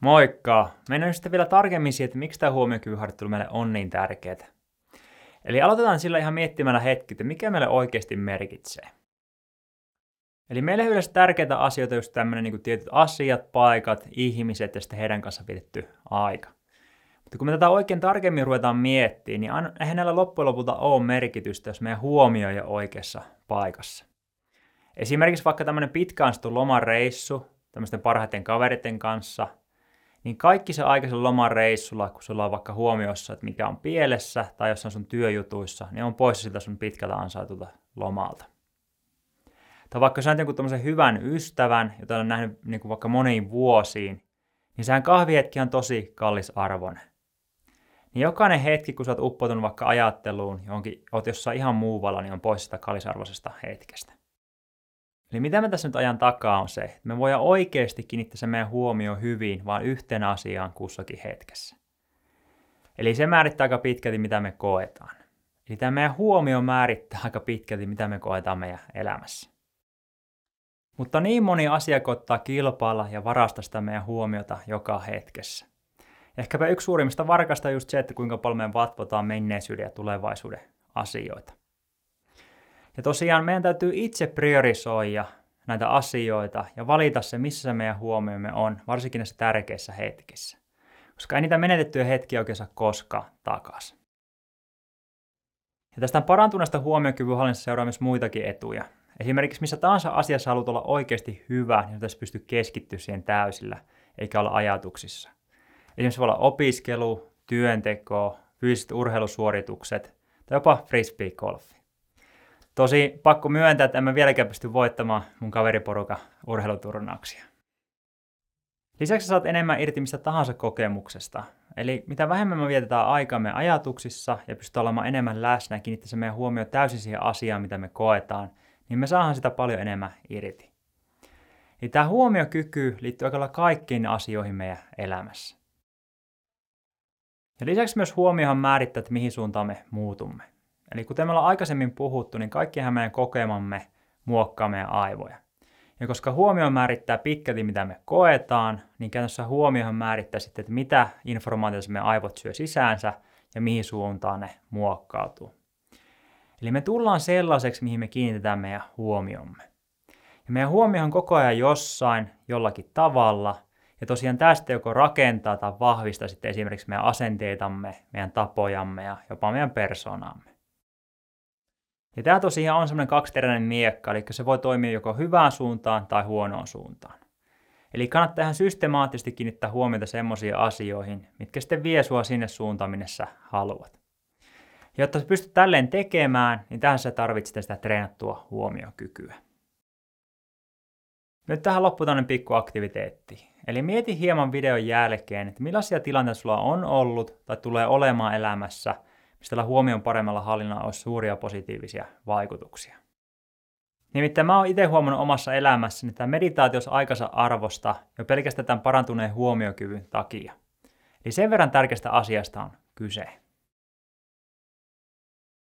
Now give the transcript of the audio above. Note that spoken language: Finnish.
Moikka! Mennään sitten vielä tarkemmin siihen, että miksi tämä huomiokyvyharjoittelu meille on niin tärkeää. Eli aloitetaan sillä ihan miettimällä hetki, että mikä meille oikeasti merkitsee. Eli meille on yleensä tärkeitä asioita just tämmöinen niin tietyt asiat, paikat, ihmiset ja sitten heidän kanssa vietetty aika. Mutta kun me tätä oikein tarkemmin ruvetaan miettimään, niin eihän näillä loppujen lopulta ole merkitystä, jos meidän huomio ei ole oikeassa paikassa. Esimerkiksi vaikka tämmöinen pitkään lomareissu, tämmöisten parhaiten kaveritten kanssa – niin kaikki se aikaisen loman reissulla, kun sulla on vaikka huomiossa, että mikä on pielessä tai jossain sun työjutuissa, niin on poissa siltä sun pitkältä ansaitulta lomalta. Tai vaikka sä jonkun tämmöisen hyvän ystävän, jota on nähnyt niin kuin vaikka moniin vuosiin, niin sehän kahvihetki on tosi kallis arvon. Niin jokainen hetki, kun sä oot uppoutunut vaikka ajatteluun, johonkin, oot jossain ihan muualla, niin on pois sitä kallisarvoisesta hetkestä. Eli mitä me tässä nyt ajan takaa on se, että me voidaan oikeasti kiinnittää se meidän huomio hyvin, vaan yhteen asiaan kussakin hetkessä. Eli se määrittää aika pitkälti, mitä me koetaan. Eli tämä meidän huomio määrittää aika pitkälti, mitä me koetaan meidän elämässä. Mutta niin moni asia koittaa kilpailla ja varastaa sitä meidän huomiota joka hetkessä. Ehkäpä yksi suurimmista varkasta on just se, että kuinka paljon me vatvotaan menneisyyden ja tulevaisuuden asioita. Ja tosiaan meidän täytyy itse priorisoida näitä asioita ja valita se, missä se meidän huomiomme on, varsinkin näissä tärkeissä hetkissä. Koska ei niitä menetettyjä hetkiä oikein saa koskaan takaisin. Ja tästä parantuneesta huomiokyvyn hallinnassa seuraa myös muitakin etuja. Esimerkiksi missä tahansa asiassa haluat olla oikeasti hyvä, niin pitäisi pystyä keskittyä siihen täysillä, eikä olla ajatuksissa. Esimerkiksi voi olla opiskelu, työnteko, fyysiset urheilusuoritukset tai jopa frisbee-golfi. Tosi pakko myöntää, että en mä vieläkään pysty voittamaan mun kaveriporukan urheiluturnauksia. Lisäksi saat enemmän irti mistä tahansa kokemuksesta. Eli mitä vähemmän me vietetään aikamme ajatuksissa ja pystytään olemaan enemmän läsnä ja kiinnittää se meidän huomio täysin siihen asiaan, mitä me koetaan, niin me saadaan sitä paljon enemmän irti. Eli tämä huomiokyky liittyy aika kaikkiin asioihin meidän elämässä. Ja lisäksi myös huomiohan määrittää, että mihin suuntaan me muutumme. Eli kuten me ollaan aikaisemmin puhuttu, niin kaikkihan meidän kokemamme muokkaa meidän aivoja. Ja koska huomio määrittää pitkälti, mitä me koetaan, niin käytännössä huomiohan määrittää sitten, että mitä informaatiota meidän aivot syö sisäänsä ja mihin suuntaan ne muokkautuu. Eli me tullaan sellaiseksi, mihin me kiinnitetään meidän huomiomme. Ja meidän huomio on koko ajan jossain, jollakin tavalla, ja tosiaan tästä joko rakentaa tai vahvistaa sitten esimerkiksi meidän asenteitamme, meidän tapojamme ja jopa meidän persoonaamme. Ja tämä tosiaan on semmoinen kaksiteräinen miekka, eli se voi toimia joko hyvään suuntaan tai huonoon suuntaan. Eli kannattaa ihan systemaattisesti kiinnittää huomiota semmoisiin asioihin, mitkä sitten vie sua sinne suuntaan, minne sä haluat. Ja jotta sä pystyt tälleen tekemään, niin tähän sä tarvitset sitä treenattua huomiokykyä. Nyt tähän loppuu tämmöinen pikku aktiviteetti. Eli mieti hieman videon jälkeen, että millaisia tilanteita sulla on ollut tai tulee olemaan elämässä – mistä tällä huomion paremmalla hallinnalla olisi suuria positiivisia vaikutuksia. Nimittäin mä oon itse huomannut omassa elämässäni tämä meditaatios aikansa arvosta jo pelkästään tämän parantuneen huomiokyvyn takia. Eli sen verran tärkeästä asiasta on kyse.